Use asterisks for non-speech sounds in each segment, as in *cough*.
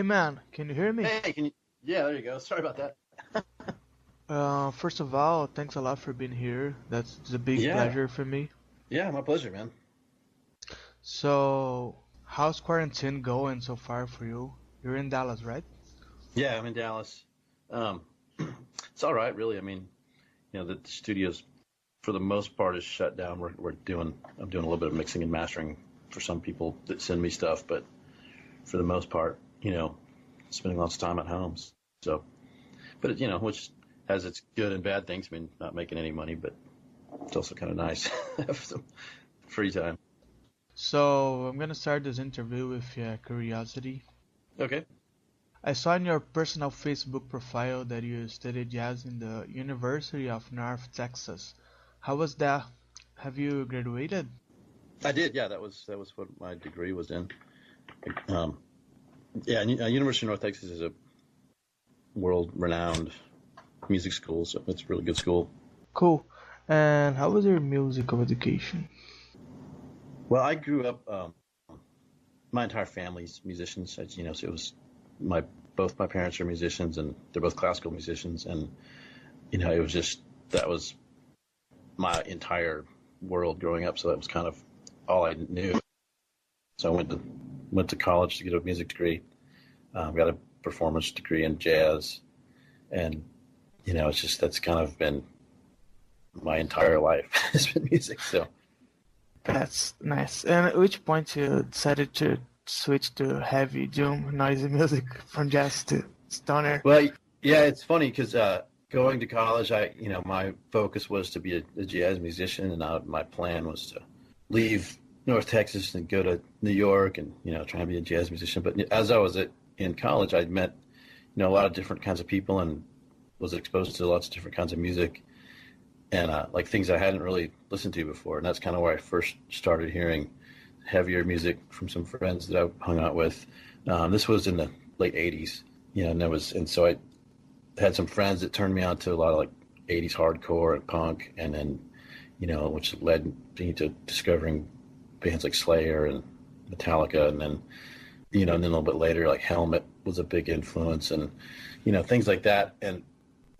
Hey man, can you hear me? Hey, can you? Yeah, there you go. Sorry about that. *laughs* Uh, first of all, thanks a lot for being here. That's a big Yeah, pleasure for me. yeah, my pleasure, man. So, how's quarantine going so far for you? You're in Dallas, right? Yeah, I'm in Dallas. Um, *clears throat* it's all right, really. I mean, you know, the, the studio's for the most part is shut down. We're we're doing I'm doing a little bit of mixing and mastering for some people that send me stuff, but for the most part, you know, spending lots of time at home. So, but you know, which has its good and bad things. I mean, not making any money, but it's also kind of nice have *laughs* some free time. So, I'm gonna start this interview with a curiosity. Okay. I saw in your personal Facebook profile that you studied jazz in the University of North Texas. How was that? Have you graduated? I did, yeah. That was that was what my degree was in. Um, yeah, uh, University of North Texas is a world-renowned music school, so it's a really good school. Cool. And how was your musical education? Well, I grew up. Um, my entire family's musicians. As you know, so it was my both my parents are musicians, and they're both classical musicians, and you know, it was just that was my entire world growing up. So that was kind of all I knew. So I went to went to college to get a music degree. Um, got a performance degree in jazz, and you know, it's just that's kind of been my entire life *laughs* has been music. So That's nice. And at which point you decided to switch to heavy doom noisy *laughs* music from jazz to stoner? well, yeah, it's funny because uh, going to college, I you know my focus was to be a, a jazz musician, and I, my plan was to leave North Texas and go to New York and you know try and be a jazz musician. But as I was at, in college, I met you know a lot of different kinds of people and was exposed to lots of different kinds of music and uh, like things I hadn't really listened to before. And that's kind of where I first started hearing heavier music from some friends that I hung out with. Um, this was in the late '80s, you know, and there was, and so I had some friends that turned me on to a lot of like '80s hardcore and punk, and then you know, which led me to discovering bands like Slayer and Metallica, and then you know, and then a little bit later, like Helmet was a big influence, and you know, things like that, and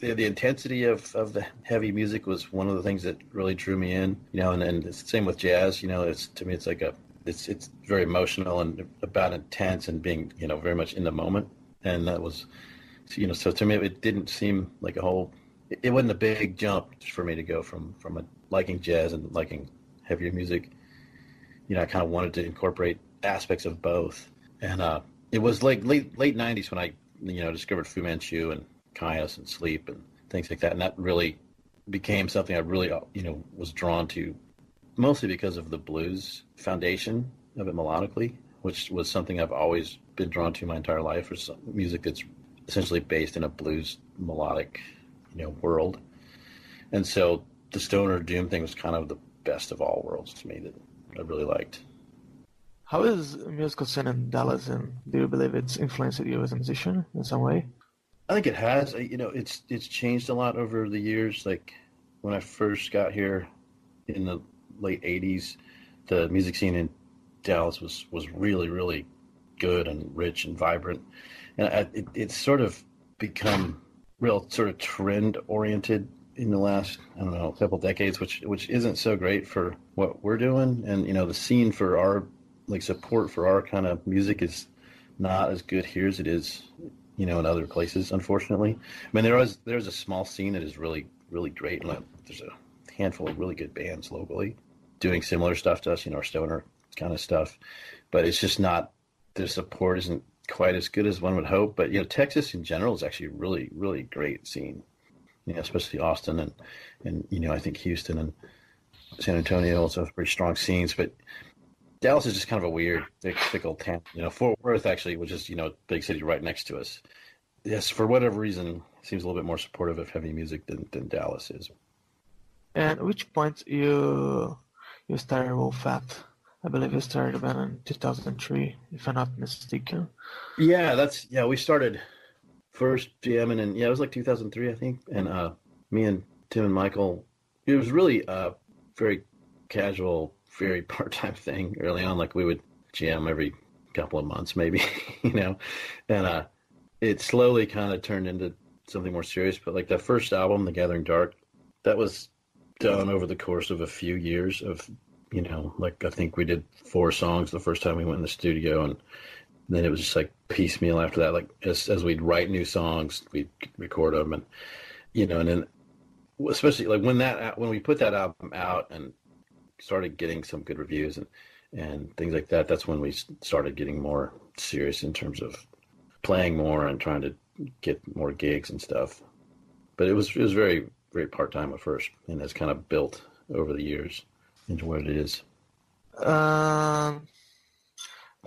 the, the intensity of, of the heavy music was one of the things that really drew me in. You know, and, and same with jazz. You know, it's to me, it's like a it's it's very emotional and about intense and being you know very much in the moment. And that was, you know, so to me, it didn't seem like a whole. It, it wasn't a big jump for me to go from from a, liking jazz and liking heavier music. You know, I kind of wanted to incorporate aspects of both. And uh, it was like late late '90s when I you know discovered Fu Manchu and Kyuss and Sleep and things like that, and that really became something I really you know was drawn to, mostly because of the blues foundation of it melodically, which was something I've always been drawn to my entire life, or some music that's essentially based in a blues melodic you know world. And so the stoner doom thing was kind of the best of all worlds to me that I really liked. How is the musical scene in Dallas, and do you believe it's influenced you as a musician in some way? I think it has. You know, it's it's changed a lot over the years. Like when I first got here in the late '80s, the music scene in Dallas was was really really good and rich and vibrant, and I, it, it's sort of become real sort of trend oriented in the last I don't know couple decades, which which isn't so great for what we're doing. And you know, the scene for our like support for our kind of music is not as good here as it is you know, in other places, unfortunately. I mean, there was there's a small scene that is really really great, and there's a handful of really good bands locally doing similar stuff to us, you know, our stoner kind of stuff. But it's just not the support isn't quite as good as one would hope. But you know, Texas in general is actually really really great scene, you know, especially Austin and and you know I think Houston and San Antonio also have pretty strong scenes, but. Dallas is just kind of a weird, fickle town. You know, Fort Worth actually, which is you know, big city right next to us. Yes, for whatever reason, seems a little bit more supportive of heavy music than, than Dallas is. And at which point you you started Wo Fat? I believe you started band in 2003, if I'm not mistaken. Yeah, that's yeah. We started first jamming, and yeah, it was like 2003, I think. And uh, me and Tim and Michael, it was really a very casual, very *laughs* part-time thing early on. Like we would jam every couple of months, maybe, *laughs* you know, and uh, it slowly kind of turned into something more serious. But like that first album, The Gathering Dark, that was done over the course of a few years of, you know, like I think we did four songs the first time we went in the studio, and then it was just like piecemeal after that. Like as as we'd write new songs, we'd record them, and you know, and then especially like when that when we put that album out and started getting some good reviews and and things like that. That's when we started getting more serious in terms of playing more and trying to get more gigs and stuff. But it was it was very very part time at first, and has kind of built over the years into what it is. Um,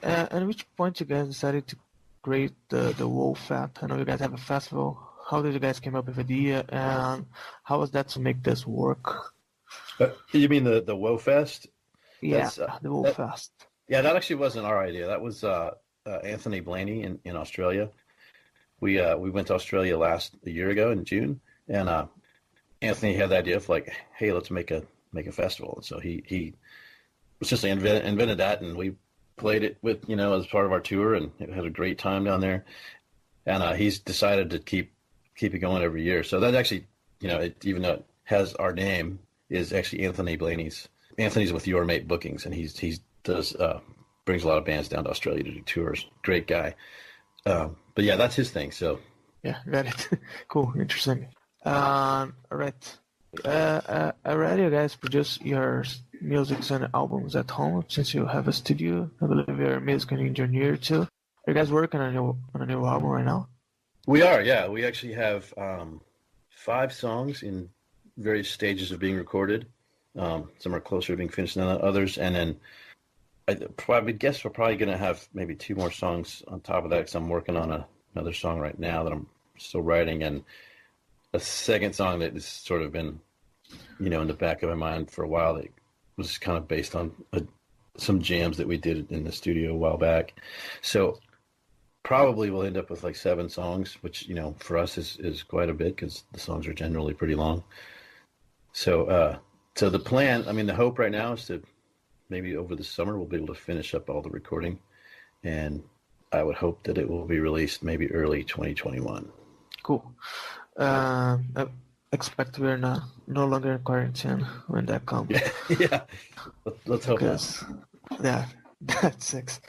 at which point you guys decided to create the the Wo Fat? I know you guys have a festival. How did you guys came up with the idea, and how was that to make this work? Uh, you mean the the WoFest? Yeah, uh, the WoFest. Yeah, that actually wasn't our idea. That was uh, uh, Anthony Blaney in, in Australia. We uh, we went to Australia last a year ago in June, and uh, Anthony had the idea of like, hey, let's make a make a festival. And so he he essentially invented, invented that, and we played it with you know as part of our tour, and had a great time down there. And uh, he's decided to keep keep it going every year. So that actually, you know, it, even though it has our name, is actually Anthony Blaney's Anthony's with Your Mate Bookings, and he's he does uh, brings a lot of bands down to Australia to do tours. Great guy. Um, but yeah, that's his thing. So yeah, got it. *laughs* cool, interesting. Um, all right. Uh, uh, already, you guys produce your music and albums at home since you have a studio. I believe you're a music engineer too. Are you guys working on a new on a new album right now? We are. Yeah, we actually have um, five songs in various stages of being recorded. Um, some are closer to being finished than others, and then I probably guess we're probably going to have maybe two more songs on top of that because I'm working on a, another song right now that I'm still writing, and a second song that has sort of been, you know, in the back of my mind for a while. That was kind of based on a, some jams that we did in the studio a while back. So probably we'll end up with like seven songs, which you know for us is is quite a bit because the songs are generally pretty long. So. uh so the plan, I mean, the hope right now is to maybe over the summer we'll be able to finish up all the recording, and I would hope that it will be released maybe early 2021. Cool. Uh, I expect we're not no longer in quarantine when that comes. Yeah, *laughs* yeah. Let's hope because, Yeah, *laughs* that's six.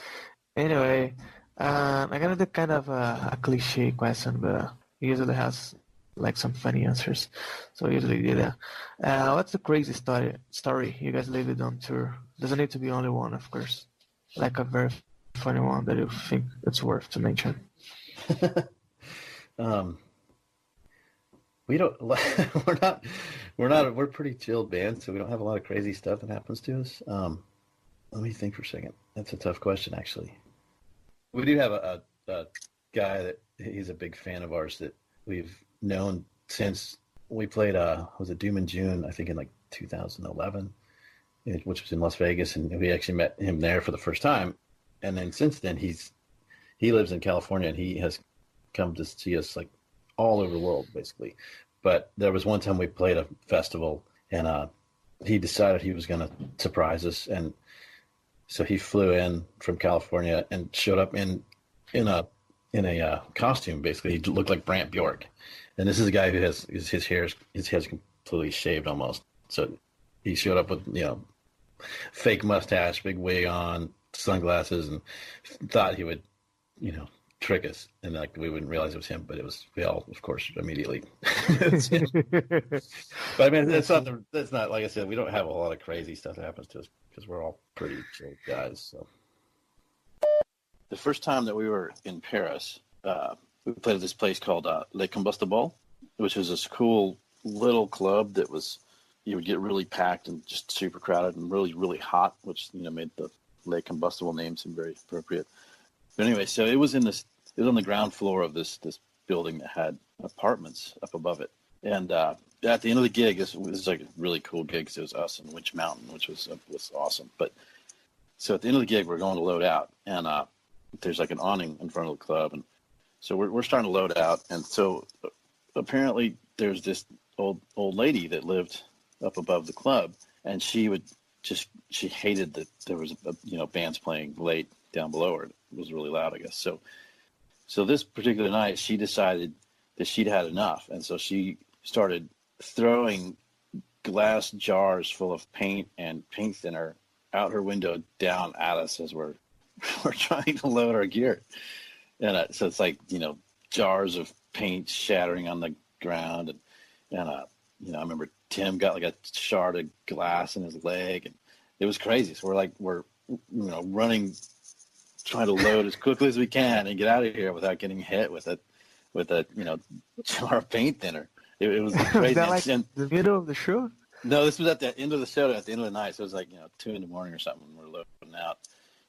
Anyway, um, I got a kind of a, a cliche question, but usually has like some funny answers. So usually do that. Uh, what's the crazy story story you guys lived on tour? Doesn't need to be only one, of course. Like a very funny one that you think it's worth to mention. *laughs* um, we don't. *laughs* We're not. We're not. We're pretty chilled band, so we don't have a lot of crazy stuff that happens to us. Um, let me think for a second. That's a tough question, actually. We do have a, a, a guy that he's a big fan of ours that we've known since we played uh was it Doom in June I think in like 2011 which was in Las Vegas and we actually met him there for the first time and then since then he's he lives in California and he has come to see us like all over the world basically. But there was one time we played a festival and uh he decided he was going to surprise us and so he flew in from California and showed up in in a in a uh, costume basically. He looked like Brant Bjork. And this is a guy who has his, his hair his hair's completely shaved almost. So he showed up with you know fake mustache, big wig on, sunglasses, and thought he would you know trick us, and like we wouldn't realize it was him, but it was we all of course immediately. *laughs* but I mean, that's not the, that's not like I said. We don't have a lot of crazy stuff that happens to us because we're all pretty chill guys. So the first time that we were in Paris. Uh, we played at this place called uh, Le Combustible, which was this cool little club that was you would get really packed and just super crowded and really really hot, which you know made the Le Combustible name seem very appropriate. But anyway, so it was in this it was on the ground floor of this this building that had apartments up above it, and uh, at the end of the gig, this was like a really cool gig because it was us and Witch Mountain, which was uh, was awesome. But so at the end of the gig, we're going to load out, and uh, there's like an awning in front of the club, and so we're, we're starting to load out. And so apparently there's this old, old lady that lived up above the club and she would just, she hated that there was, a, you know, bands playing late down below her. It was really loud, I guess. So, so this particular night, she decided that she'd had enough, and so she started throwing glass jars full of paint and paint thinner out her window down at us as we're *laughs* we're trying to load our gear. And uh, so it's like you know jars of paint shattering on the ground, and and uh, you know I remember Tim got like a shard of glass in his leg, and it was crazy. So we're like we're you know running, trying to load as quickly as we can and get out of here without getting hit with a with a you know jar of paint thinner. It, it was *laughs* crazy. was that like and, the middle of the show? No, this was at the end of the show, at the end of the night. So it was like you know two in the morning or something. When we're loading out.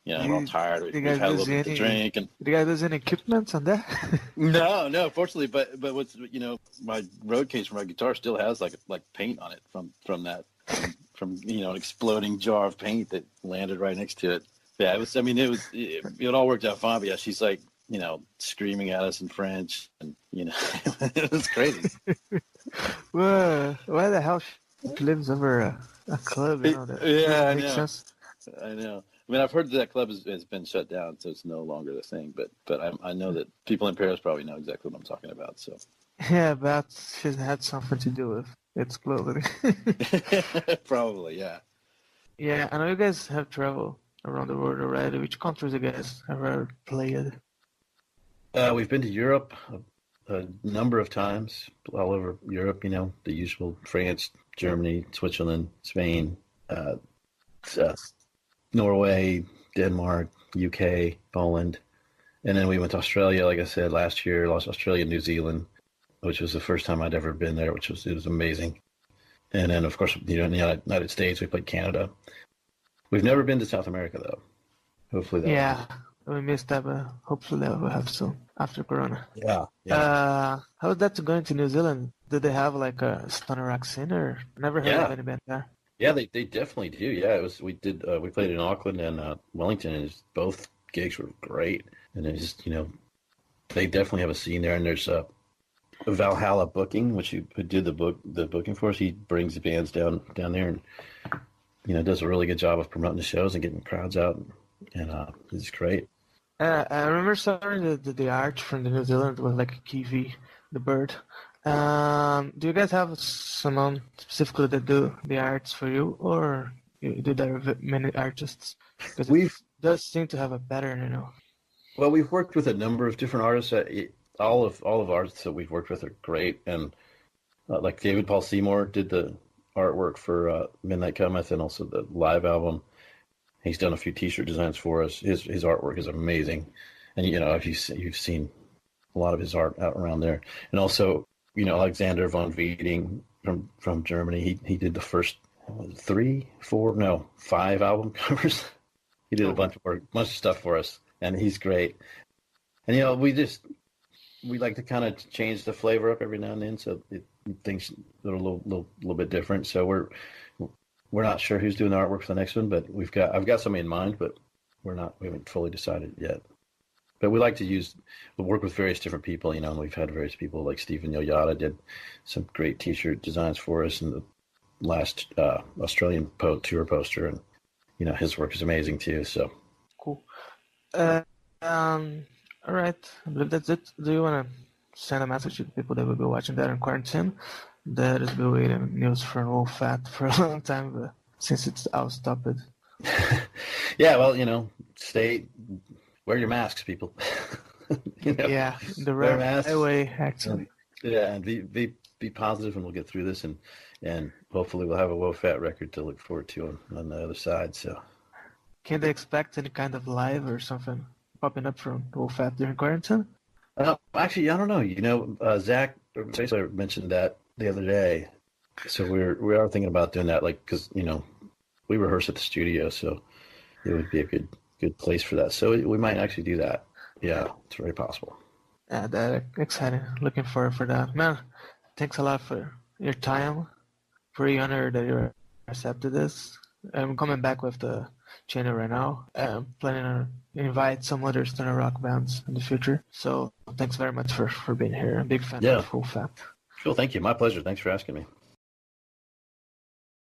You know, You- all tired. We, we've had a little bit to drink, and Did you guys lose any equipment on that? *laughs* no, no, fortunately, but but what's you know, my road case for my guitar still has like like paint on it from from that from, from you know an exploding jar of paint that landed right next to it. Yeah, it was. I mean, it was. It, it all worked out fine. But yeah, she's like you know screaming at us in French, and you know *laughs* it was crazy. *laughs* Whoa, why the hell she lives over a, a club? You know, that Yeah, I know. sense. I know. I mean, I've heard that club has, has been shut down, so it's no longer the thing. But but I, I know that people in Paris probably know exactly what I'm talking about. So *laughs* Yeah, but she's had something to do with its clothing. probably, yeah. yeah, I know you guys have traveled around the world already. Which countries you guys have ever played? Uh, we've been to Europe a, a number of times, all over Europe. You know, the usual: France, Germany, Switzerland, Spain, uh, uh, Norway, Denmark, UK, Poland, and then we went to Australia. Like I said last year, lost Australia, New Zealand, which was the first time I'd ever been there, which was it was amazing. And then, of course, you know, in the United States, we played Canada. We've never been to South America though. Hopefully, that Yeah, we missed that, but hopefully we'll have soon after Corona. yeah, yeah. Uh, how's that going to New Zealand? Do they have like a stoner rock scene or never heard Yeah. of any band there? Yeah, they, they definitely do. Yeah, it was we did uh, we played in Auckland and uh, Wellington, and both gigs were great. And it's just you know they definitely have a scene there. And there's uh, Valhalla Booking, which who did the book the booking for us. He brings the bands down down there, and you know does a really good job of promoting the shows and getting crowds out. And uh, it's great. Uh, I remember seeing the, the, the art from the New Zealand was like a kiwi, the bird. Um, do you guys have someone specifically that do the arts for you, or you do there many artists? Because We've does seem to have a pattern, you know. Well, we've worked with a number of different artists. All of all of artists that we've worked with are great, and uh, like David Paul Seymour did the artwork for uh, Midnight Cometh and also the live album. He's done a few T-shirt designs for us. His his artwork is amazing, and you know if you you've seen a lot of his art out around there, and also you know Alexander von Wieding from from Germany. He he did the first what was it, three, four, no, five album *laughs* covers. he did a bunch of work, bunch of stuff for us, and he's great. And you know, we just we like to kind of change the flavor up every now and then, so it, things that are a little, little, little bit different. So we're we're not sure who's doing the artwork for the next one, but we've got I've got somebody in mind, but we're not we haven't fully decided yet. But we like to use work with various different people, you know, and we've had various people like Stephen Yoyada did some great T-shirt designs for us, in the last uh, Australian po- tour poster, and you know his work is amazing too. So Cool. Uh, um, all right. I believe that's it. Do you want to send a message to the people that will be watching that in quarantine? That has been waiting news for an Wo Fat *laughs* for a long time, but since it's out, stop it. *laughs* yeah, well, you know, stay wear your masks, people. *laughs* you know? Yeah, the wear masks. way, actually. Yeah, and be be be positive, and we'll get through this, and and hopefully we'll have a Wo Fat record to look forward to on, on the other side. So Can they expect any kind of live or something popping up from Wo Fat during quarantine? Uh, actually, I don't know. You know, uh, Zach Saisler mentioned that the other day, so we're we are thinking about doing that, like because you know we rehearse at the studio, so it would be a good good place for that. So we might actually do that. Yeah, it's very possible. Yeah, that exciting. Looking forward for that. Man, thanks a lot for your time. Pretty honored that you accepted this. I'm coming back with the channel right now. I'm planning on invite some other stoner rock bands in the future. So thanks very much for, for being here. I'm a big fan Yeah. of Wo Fat. Cool. Thank you. My pleasure. Thanks for asking me.